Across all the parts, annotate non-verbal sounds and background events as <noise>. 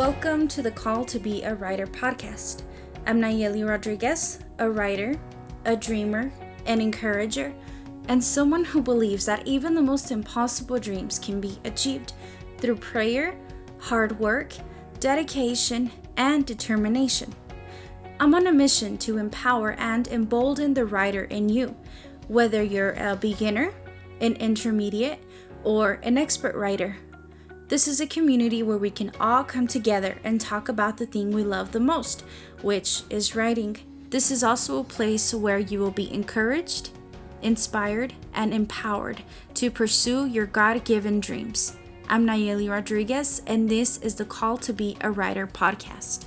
Welcome to the Call to Be a Writer podcast. I'm Nayeli Rodriguez, a writer, a dreamer, an encourager, and someone who believes that even the most impossible dreams can be achieved through prayer, hard work, dedication, and determination. I'm on a mission to empower and embolden the writer in you, whether you're a beginner, an intermediate, or an expert writer. This is a community where we can all come together and talk about the thing we love the most, which is writing. This is also a place where you will be encouraged, inspired, and empowered to pursue your God given dreams. I'm Nayeli Rodriguez, and this is the Call to Be a Writer podcast.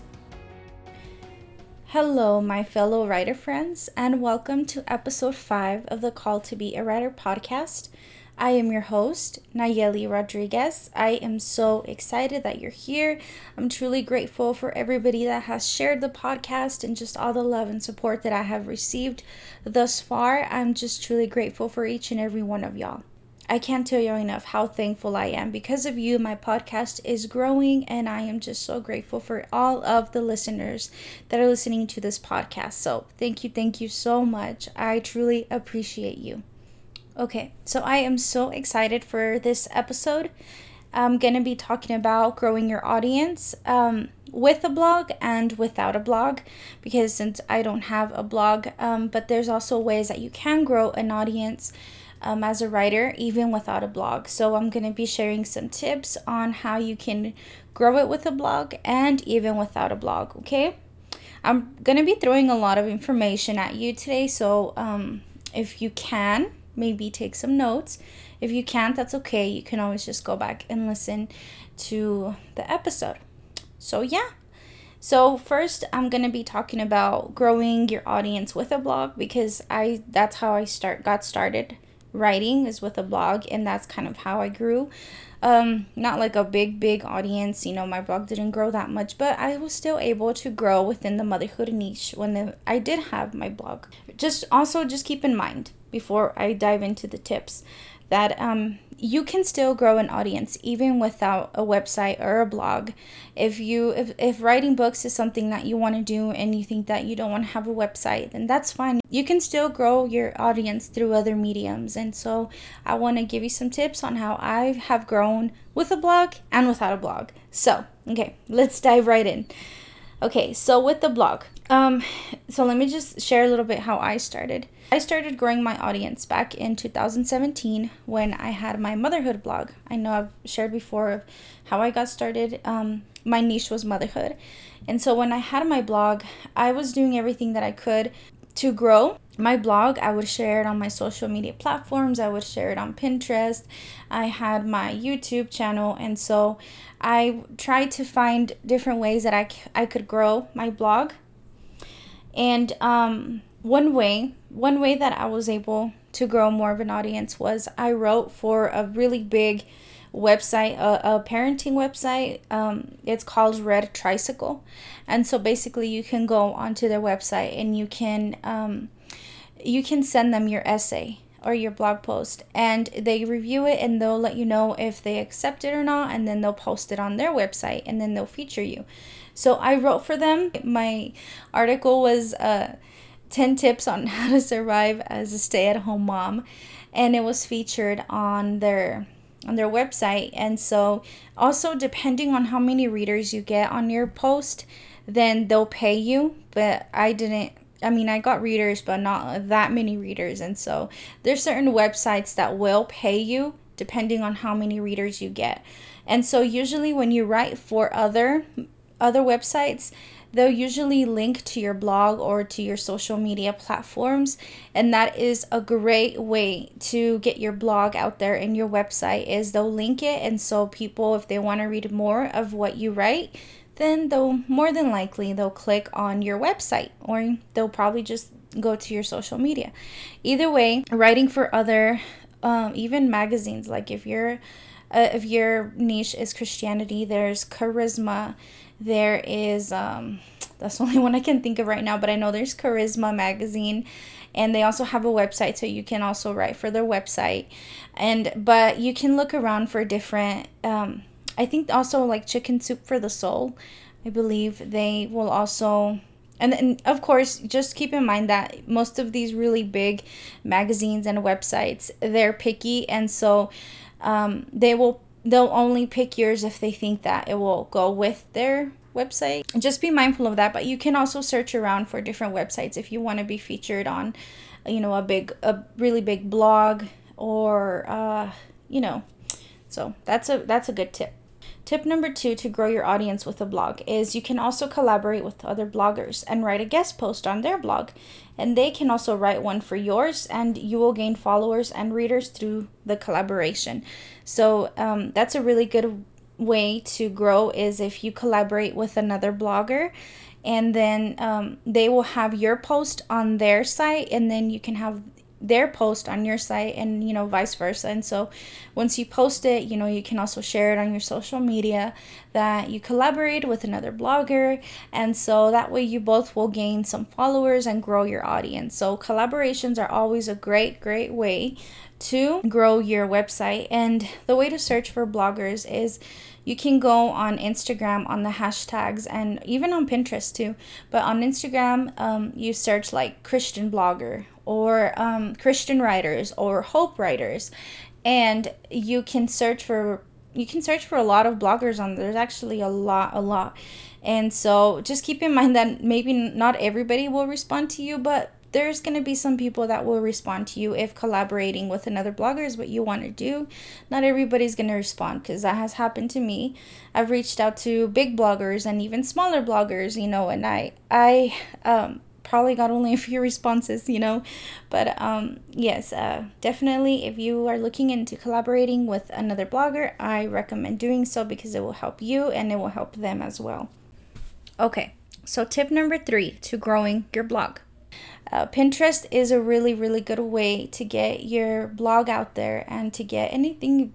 Hello, my fellow writer friends, and welcome to episode 5 of the Call to Be a Writer podcast. I am your host, Nayeli Rodriguez. I am so excited that you're here. I'm truly grateful for everybody that has shared the podcast and just all the love and support that I have received thus far. I'm just truly grateful for each and every one of y'all. I can't tell you enough how thankful I am. Because of you, my podcast is growing, and I am just so grateful for all of the listeners that are listening to this podcast. So, thank you, thank you so much. I truly appreciate you. Okay, so I am so excited for this episode. I'm going to be talking about growing your audience um, with a blog and without a blog because since I don't have a blog, um, but there's also ways that you can grow an audience um, as a writer even without a blog. So I'm going to be sharing some tips on how you can grow it with a blog and even without a blog, okay? I'm going to be throwing a lot of information at you today, so um, if you can, maybe take some notes. If you can't, that's okay. You can always just go back and listen to the episode. So, yeah. So, first, I'm going to be talking about growing your audience with a blog because I that's how I start got started writing is with a blog and that's kind of how I grew. Um, not like a big big audience, you know, my blog didn't grow that much, but I was still able to grow within the motherhood niche when the, I did have my blog. Just also just keep in mind before I dive into the tips that um, you can still grow an audience even without a website or a blog. If you if, if writing books is something that you want to do and you think that you don't want to have a website then that's fine. You can still grow your audience through other mediums and so i want to give you some tips on how i have grown with a blog and without a blog. So okay let's dive right in okay so with the blog um so let me just share a little bit how i started I started growing my audience back in 2017 when I had my motherhood blog. I know I've shared before of how I got started. Um, my niche was motherhood. And so when I had my blog, I was doing everything that I could to grow my blog. I would share it on my social media platforms, I would share it on Pinterest. I had my YouTube channel. And so I tried to find different ways that I, I could grow my blog. And um, one way one way that I was able to grow more of an audience was I wrote for a really big website, a, a parenting website. Um, it's called Red Tricycle, and so basically you can go onto their website and you can um, you can send them your essay or your blog post. And they review it and they'll let you know if they accept it or not. And then they'll post it on their website and then they'll feature you. So i wrote for them. My article was uh 10 tips on <laughs> how to survive as a stay-at-home mom. And it was featured on their on their website. And so also depending on how many readers you get on your post then they'll pay you. But i didn't i mean i got readers but not that many readers. And so there's certain websites that will pay you depending on how many readers you get. And so usually when you write for other other websites they'll usually link to your blog or to your social media platforms and that is a great way to get your blog out there and your website is they'll link it and so people if they want to read more of what you write then they'll more than likely they'll click on your website or they'll probably just go to your social media. Either way writing for other um, even magazines like if you're uh, if your niche is christianity there's charisma there is um <sighs> that's the only one I can think of right now, but I know there's Charisma magazine and they also have a website so you can also write for their website. And but you can look around for different um I think also like Chicken Soup for the Soul. I believe they will also and, and of course just keep in mind that most of these really big magazines and websites they're picky and so um, they will they'll only pick yours if they think that it will go with their website. Just be mindful of that but you can also search around for different websites if you want to be featured on you know a big a really big blog or uh, you know. So that's a that's a good tip Tip number two to grow your audience with a blog is you can also collaborate with other bloggers and write a guest post on their blog. And they can also write one for yours, and you will gain followers and readers through the collaboration. So um, that's a really good way to grow is if you collaborate with another blogger and then um, they will have your post on their site and then you can have their post on your site and you know vice versa. And so once you post it you know you can also share it on your social media that you collaborate with another blogger. And so that way you both will gain some followers and grow your audience. So collaborations are always a great great way to grow your website. And the way to search for bloggers is you can go on Instagram on the hashtags and even on Pinterest too. But on Instagram, um, you search like Christian blogger or um, Christian writers or hope writers, and you can search for you can search for a lot of bloggers on there's actually a lot a lot. And so just keep in mind that maybe not everybody will respond to you but there's going to be some people that will respond to you if collaborating with another blogger is what you want to do. Not everybody's going to respond because that has happened to me. I've reached out to big bloggers and even smaller bloggers, you know, and I I um probably got only a few <laughs> responses, you know. But um, yes, uh, definitely if you are looking into collaborating with another blogger, I recommend doing so because it will help you and it will help them as well. Okay, so tip number three to growing your blog. Uh, Pinterest is a really, really good way to get your blog out there and to get anything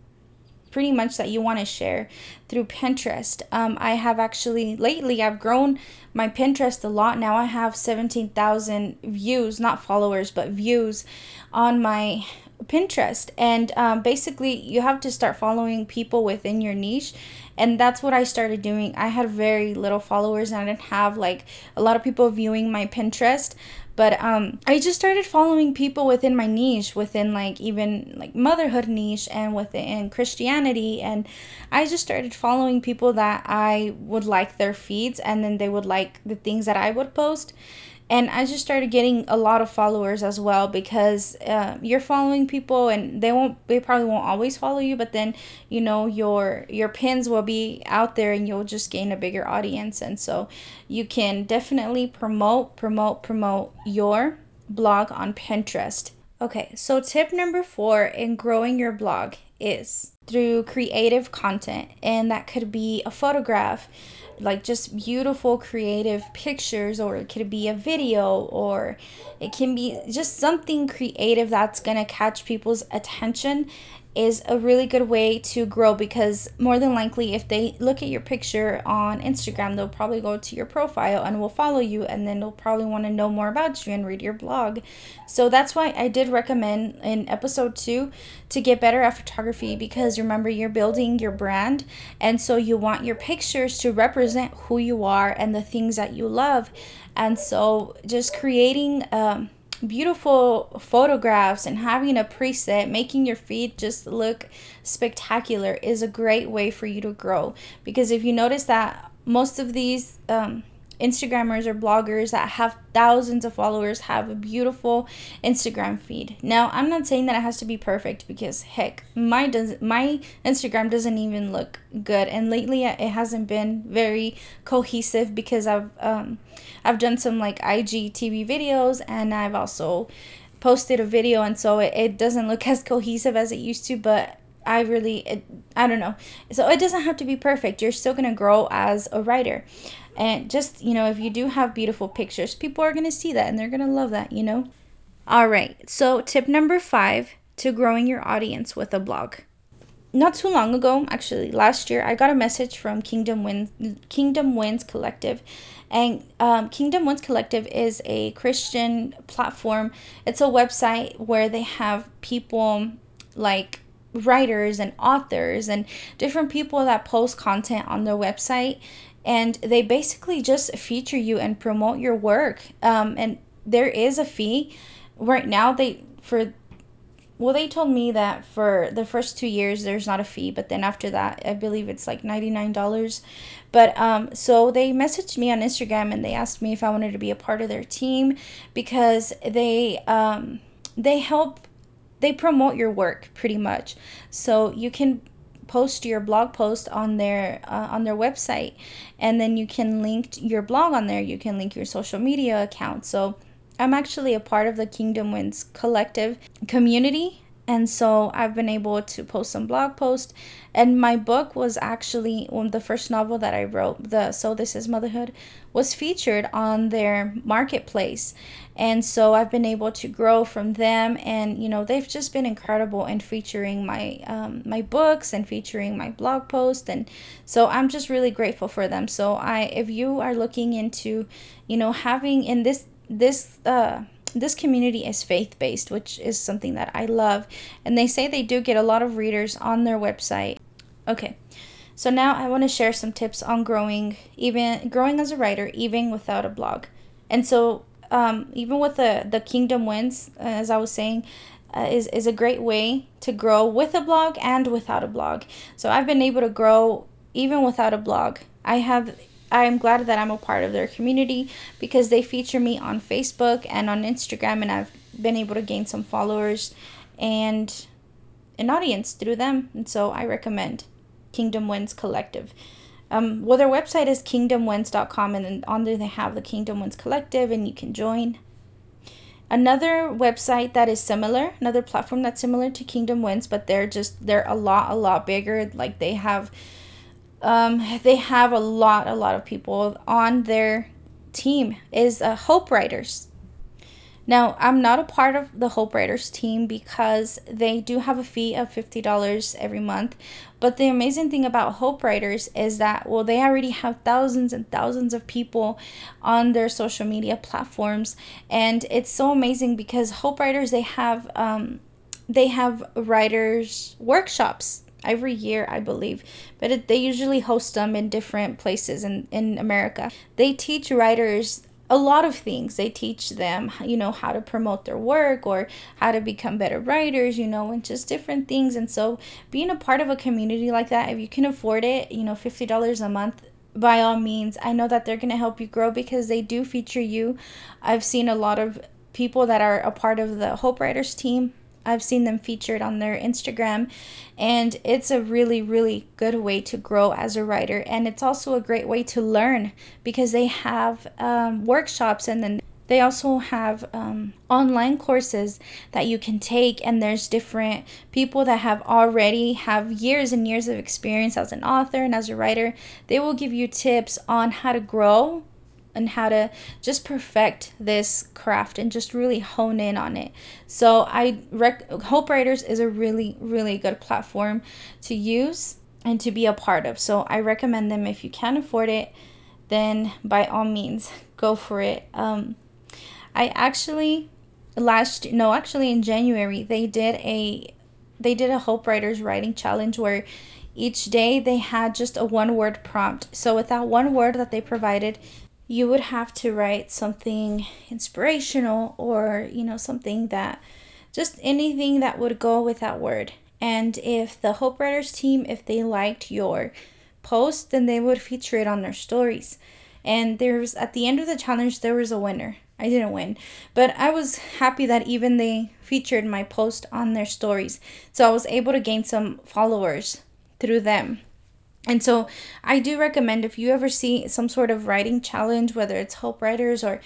pretty much that you want to share through Pinterest. Um, I have actually lately I've grown my Pinterest a lot. Now I have 17,000 views, not followers, but views on my Pinterest. And um, basically, you have to start following people within your niche. And that's what I started doing. I had very little followers and I didn't have like a lot of people viewing my Pinterest but um i just started following people within my niche within like even like motherhood niche and within christianity. And i just started following people that i would like their feeds and then they would like the things that i would post and I just started getting a lot of followers as well because uh, you're following people and they won't they probably won't always follow you but then you know your your pins will be out there and you'll just gain a bigger audience and so you can definitely promote promote promote your blog on Pinterest. Okay, so tip number 4 in growing your blog is through creative content and that could be a photograph like just beautiful creative pictures or it could be a video or it can be just something creative that's going to catch people's attention is a really good way to grow because more than likely if they look at your picture on Instagram they'll probably go to your profile and will follow you and then they'll probably want to know more about you and read your blog. So that's why I did recommend in episode 2 to get better at photography because remember you're building your brand and so you want your pictures to represent who you are and the things that you love. And so just creating um beautiful photographs and having a preset, making your feed just look spectacular is a great way for you to grow. Because if you notice that most of these um, Instagrammers or bloggers that have thousands of followers have a beautiful Instagram feed. Now, I'm not saying that it has to be perfect because heck, my does my Instagram doesn't even look good and lately it hasn't been very cohesive because I've um I've done some like IGTV videos and I've also posted a video and so it, it doesn't look <laughs> as cohesive as it used to, but I really, it, I don't know. So it doesn't have to be perfect. You're still going to grow as a writer. And just, you know, if you do have beautiful pictures, people are going to see that and they're going to love that, you know? All right. So, tip number five to growing your audience with a blog. Not too long ago, actually, last year, I got a message from Kingdom Winds, Kingdom Winds Collective. And um, Kingdom Winds Collective is a Christian platform. It's a website where they have people like writers and authors and different people that post content on their website and they basically just feature you and promote your work. Um, and there is a fee. Right now they for well they told me that for the first two years there's not a fee but then after that i believe it's like $99 but um so they messaged me on instagram and they asked me if i wanted to be a part of their team because they um they help they promote your work pretty much. So you can post your blog post on their uh, on their website and then you can link your blog on there you can link your social media account so i'm actually a part of the kingdom winds collective community and so I've been able to post some blog posts. And my book was actually one the first novel that I wrote, the So This Is Motherhood, was featured on their marketplace. And so I've been able to grow from them, and you know they've just been incredible in featuring my um, my books and featuring my blog post, and so I'm just really grateful for them. So I, if you are looking into, you know, having in this this uh this community is faith based, which is something that I love. And they say they do get a lot of readers on their website. Okay. So now I want to share some tips on growing even growing as a writer even without a blog. And so um, even with the the Kingdom Winds, as I was saying, uh, is is a great way to grow with a blog and without a blog. So I've been able to grow even without a blog. I have I'm glad that I'm a part of their community because they feature me on Facebook and on Instagram, and I've been able to gain some followers and an audience through them. And so I recommend Kingdom Winds Collective. Um, well, their website is kingdomwinds.com, and on there they have the Kingdom Winds Collective, and you can join. Another website that is similar, another platform that's similar to Kingdom Winds, but they're just they're a lot a lot bigger. Like they have um, they have a lot, a lot of people on their team is uh, Hope Writers. Now, I'm not a part of the Hope Writers team because they do have a fee of $50 every month. But the amazing thing about Hope Writers is that, well, they already have thousands and thousands of people on their social media platforms. And it's so amazing because Hope Writers, they have, um, they have writers workshops every year, I believe. But it, they usually host them in different places in, in America. They teach writers a lot of things. They teach them, you know, how to promote their work or how to become better writers, you know, and just different things. And so, being a part of a community like that, if you can afford it, you know, $50 a month, by all means, I know that they're going to help you grow because they do feature you. I've seen a lot of people that are a part of the Hope Writers team I've seen them featured on their Instagram, and it's a really, really good way to grow as a writer. And it's also a great way to learn because they have um, workshops and then they also have um, online courses that you can take and there's different people that have already have years and years of experience as an author and as a writer they will give you tips on how to grow and how to just perfect this craft and just really hone in on it. So I rec- Hope Writers is a really really good platform to use and to be a part of. So I recommend them if you can afford it, then by all means <laughs> go for it. Um, I actually last no actually in January they did a they did a Hope Writers writing challenge where each day they had just a one word prompt. So with that one word that they provided, you would have to write something inspirational or, you know, something that just anything that would go with that word. And if the Hope Writers team, if they liked your post, then they would feature it on their stories. And there was at the end of the challenge, there was a winner. I didn't win, but I was happy that even they featured my post on their stories. So I was able to gain some followers through them. And so I do recommend if you ever see some sort of writing challenge, whether it's Hope Writers or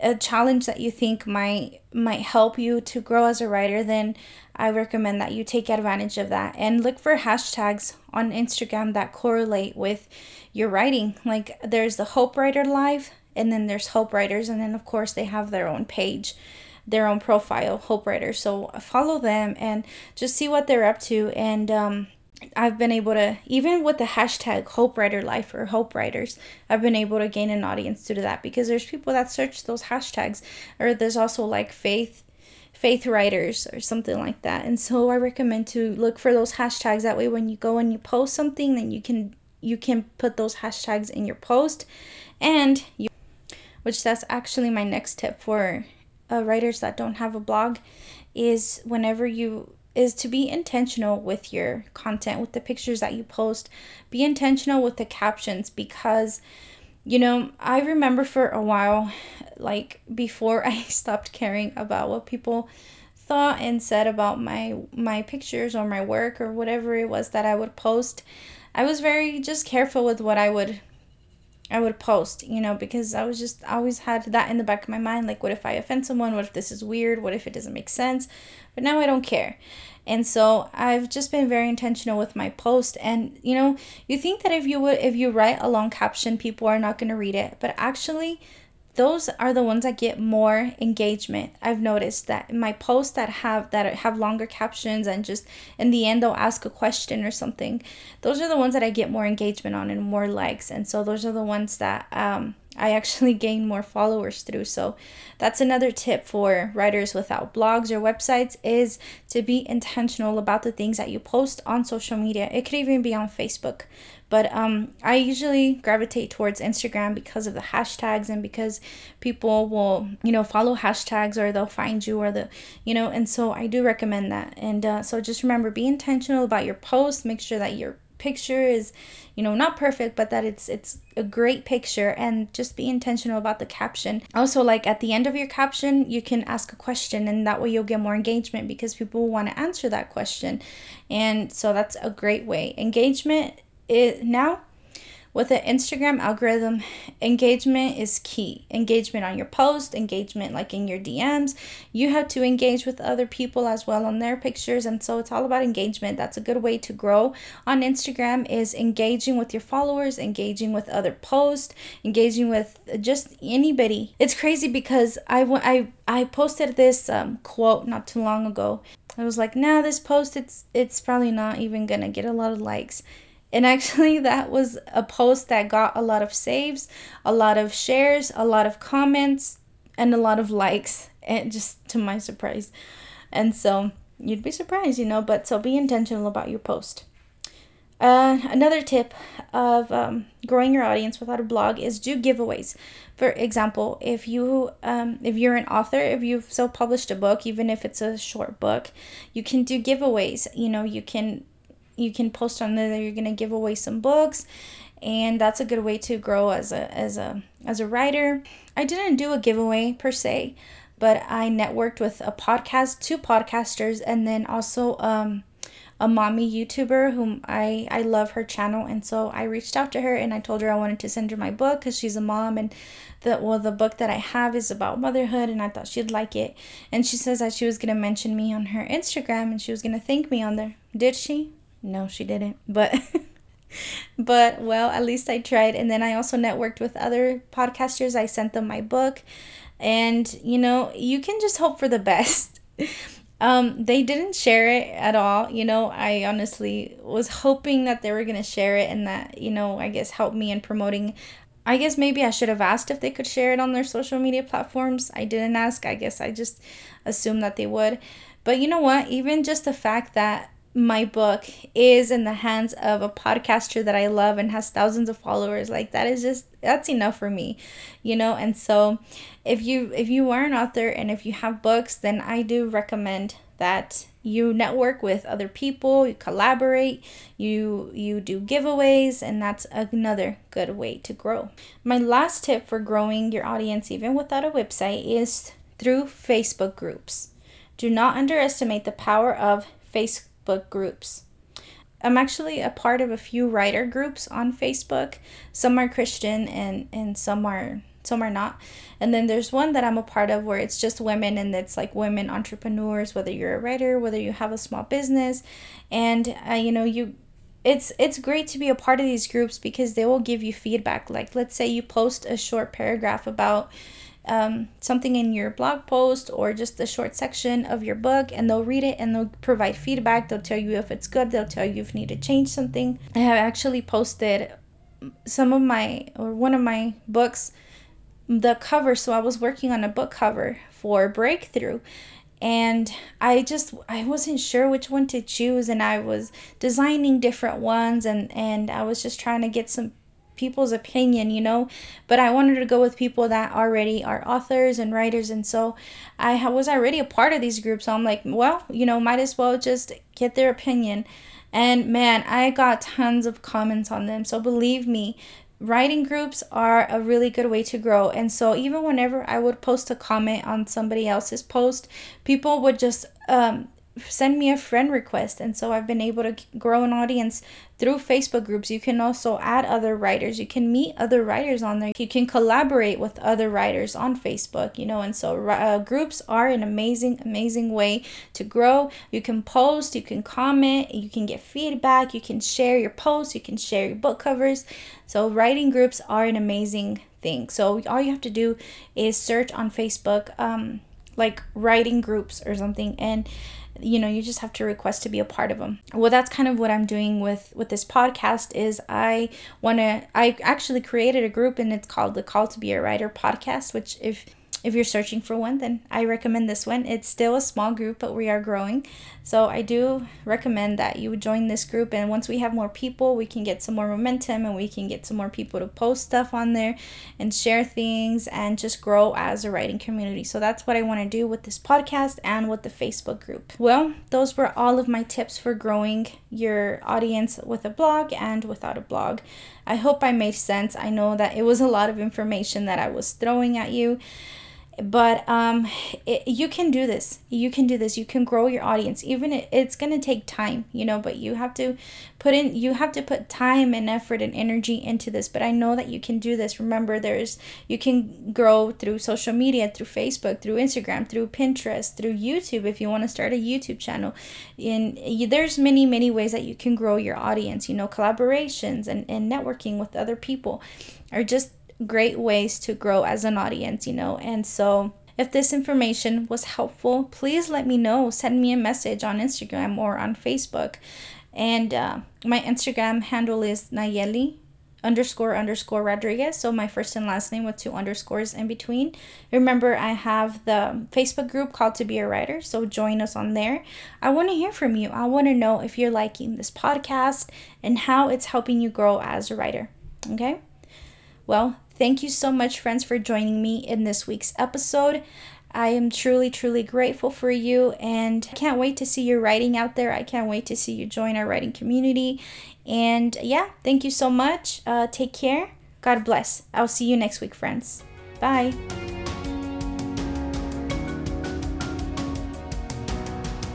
a challenge that you think might might help you to grow as a writer, then I recommend that you take advantage of that and look for hashtags on Instagram that correlate with your writing. Like there's the Hope Writer Live, and then there's Hope Writers, and then of course they have their own page, their own profile, Hope Writers. So follow them and just see what they're up to and um I've been able to, even with the hashtag Hope Writer Life or Hope Writers, I've been able to gain an audience due to that because there's people that search those hashtags, or there's also like faith, faith writers or something like that. And so I recommend to look for those hashtags that way when you go and you post something then you can you can put those hashtags in your post and you which that's actually my next tip for uh, writers that don't have a blog is whenever you is to be intentional with your content with the pictures that you post. Be intentional with the captions because you know i remember for a while like before <laughs> i stopped caring about what people thought and said about my my pictures or my work or whatever it was that i would post i was very just careful with what i would I would post, you know, because I was just I always had that in the back of my mind like what if I offend someone? What if this is weird? What if it doesn't make sense? But now I don't care. And so I've just been very intentional with my post and you know, you think that if you would if you write a long caption people are not going to read it, but actually those are the ones that get more engagement. I've noticed that my posts that have that have longer captions and just in the end they'll ask a question or something. Those are the ones that I get more engagement on and more likes. And so those are the ones that um, I actually <laughs> gain more followers through. So that's another tip for writers without blogs or websites is to be intentional about the things that you post on social media. It could even be on Facebook. But um, I usually gravitate towards Instagram because of the hashtags and because people will, you know, follow hashtags or they'll find you or the, you know, and so I do recommend that. And uh, so just remember, be intentional about your posts. Make sure that your picture is you know not perfect but that it's it's a great picture and just be intentional about the caption. Also like at the end of your caption you can ask a question and that way you'll get more engagement because people want to answer that question. And so that's a great way. Engagement it now with the Instagram algorithm, engagement is key. Engagement on your post, engagement like in your DMs. You have to engage with other people as well on their pictures and so it's all about engagement. That's a good way to grow on Instagram is engaging with your followers, engaging with other posts, engaging with just anybody. It's crazy because I I I posted this um, quote not too long ago. I was like, "Nah, this post it's it's probably not even to get a lot of likes." And actually, <laughs> that was a post that got a lot of saves, a lot of shares, a lot of comments, and a lot of likes, <laughs> and just to my surprise. And so you'd be surprised, you know, but so be intentional about your post. Uh, another tip of um, growing your audience without a blog is do giveaways. For example, if you um, if you're an author, if you've self published a book, even if it's a short book, you can do giveaways. You know, you can you can post on there that you're gonna give away some books and that's a good way to grow as a as a as a writer i didn't do a giveaway per se but i networked with a podcast two podcasters and then also um a mommy YouTuber whom I I love her channel and so I reached out to her and I told her I wanted to send her my book cuz she's a mom and the well the book that I have is about motherhood and I thought she'd like it and she says that she was going to mention me on her Instagram and she was going to thank me on there. Did she? No, she didn't. But <laughs> but well, at least I tried. And then I also networked with other podcasters. I sent them my book. And you know, you can just hope for the <laughs> best. um they didn't share it at all you know i honestly was hoping that they were going to share it and that you know i guess help me in promoting i guess maybe i should have asked if they could share it on their social media platforms i didn't ask i guess i just assumed that they would but you know what even just the fact that my book is in the hands of a podcaster that I love and has thousands of followers like that is just that's enough for me you know? And so if you if you are an author and if you have books then I do recommend that you network with other people you collaborate you you do giveaways and that's another good way to grow. My last tip for growing your audience even without a website is through facebook groups. Do not underestimate the power of facebook Facebook groups. I'm actually a part of a few writer groups on Facebook. Some are Christian and and some are some are not. And then there's one that I'm a part of where it's just women and it's like women entrepreneurs, whether you're a writer, whether you have a small business, and uh, you know you it's it's great to be a part of these groups because they will give you feedback. Like let's say you post a short paragraph about um, something in your blog post or just a short section of your book and they'll read it and they'll provide feedback. They'll tell you if it's good, they'll tell you if you need to change something. I have actually posted some of my or one of my books the cover so I was working on a book cover for Breakthrough and I just I wasn't sure which one to choose and I was designing different ones and and I was just trying to get some people's opinion, you know, but I wanted to go with people that already are authors and writers and so I was already a part of these groups. So I'm like, well, you know, might as well just get their opinion. And man, I got tons of comments on them. So believe me, writing groups are a really good way to grow. And so even whenever I would post a comment on somebody else's post, people would just um, send me a friend request. And so I've been able to grow an audience through Facebook groups. You can also add other writers. You can meet other writers on there. You can collaborate with other writers on Facebook, you know. And so uh, groups are an amazing, amazing way to grow. You can post, you can comment, you can get feedback, you can share your posts, you can share your book covers. So writing groups are an amazing thing. So all you have to do is search on Facebook, um, like writing groups or something, and you know you just have to request to be a part of them well that's kind of what i'm doing with with this podcast is i want to i actually created a group and it's called the call to be a writer podcast which if if you're searching for one, then I recommend this one. It's still a small group, but we are growing. So I do recommend that you join this group. And once we have more people, we can get some more momentum and we can get some more people to post stuff on there and share things and just grow as a writing community. So that's what I want to do with this podcast and with the Facebook group. Well, those were all of my tips for growing your audience with a blog and without a blog. I hope I made sense. I know that it was a lot of information that I was throwing at you but um it, you can do this. You can do this. You can grow your audience. Even it, it's going to take time you know but you have to put in you have to put time and effort and energy into this. But i know that you can do this. Remember there's you can grow through social media through facebook through instagram through pinterest through youtube if you want to start a youtube channel. And there's many many ways that you can grow your audience you know. Collaborations and, and networking with other people are just great ways to grow as an audience, you know. And so, if this information was helpful, please let me know. Send me a message on Instagram or on Facebook. And uh, my Instagram handle is Nayeli underscore underscore Rodriguez. So my first and last name with two underscores in between. Remember, I have the Facebook group called To Be a Writer. So join us on there. I want to hear from you. I want to know if you're liking this podcast and how it's helping you grow as a writer. Okay. Well, Thank you so much, friends, for joining me in this week's episode. I am truly, truly grateful for you and can't wait to see your writing out there. I can't wait to see you join our writing community. And yeah, thank you so much. Uh, take care. God bless. I'll see you next week, friends. Bye.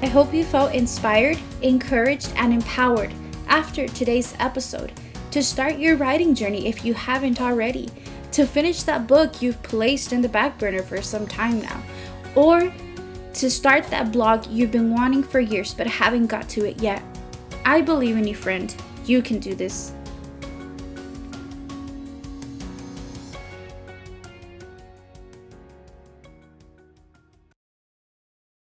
I hope you felt inspired, encouraged, and empowered after today's episode to start your writing journey if you haven't already to finish that book you've placed in the back burner for some time now, or to start that blog you've been wanting for years but haven't got to it yet. I believe in you, friend. You can do this.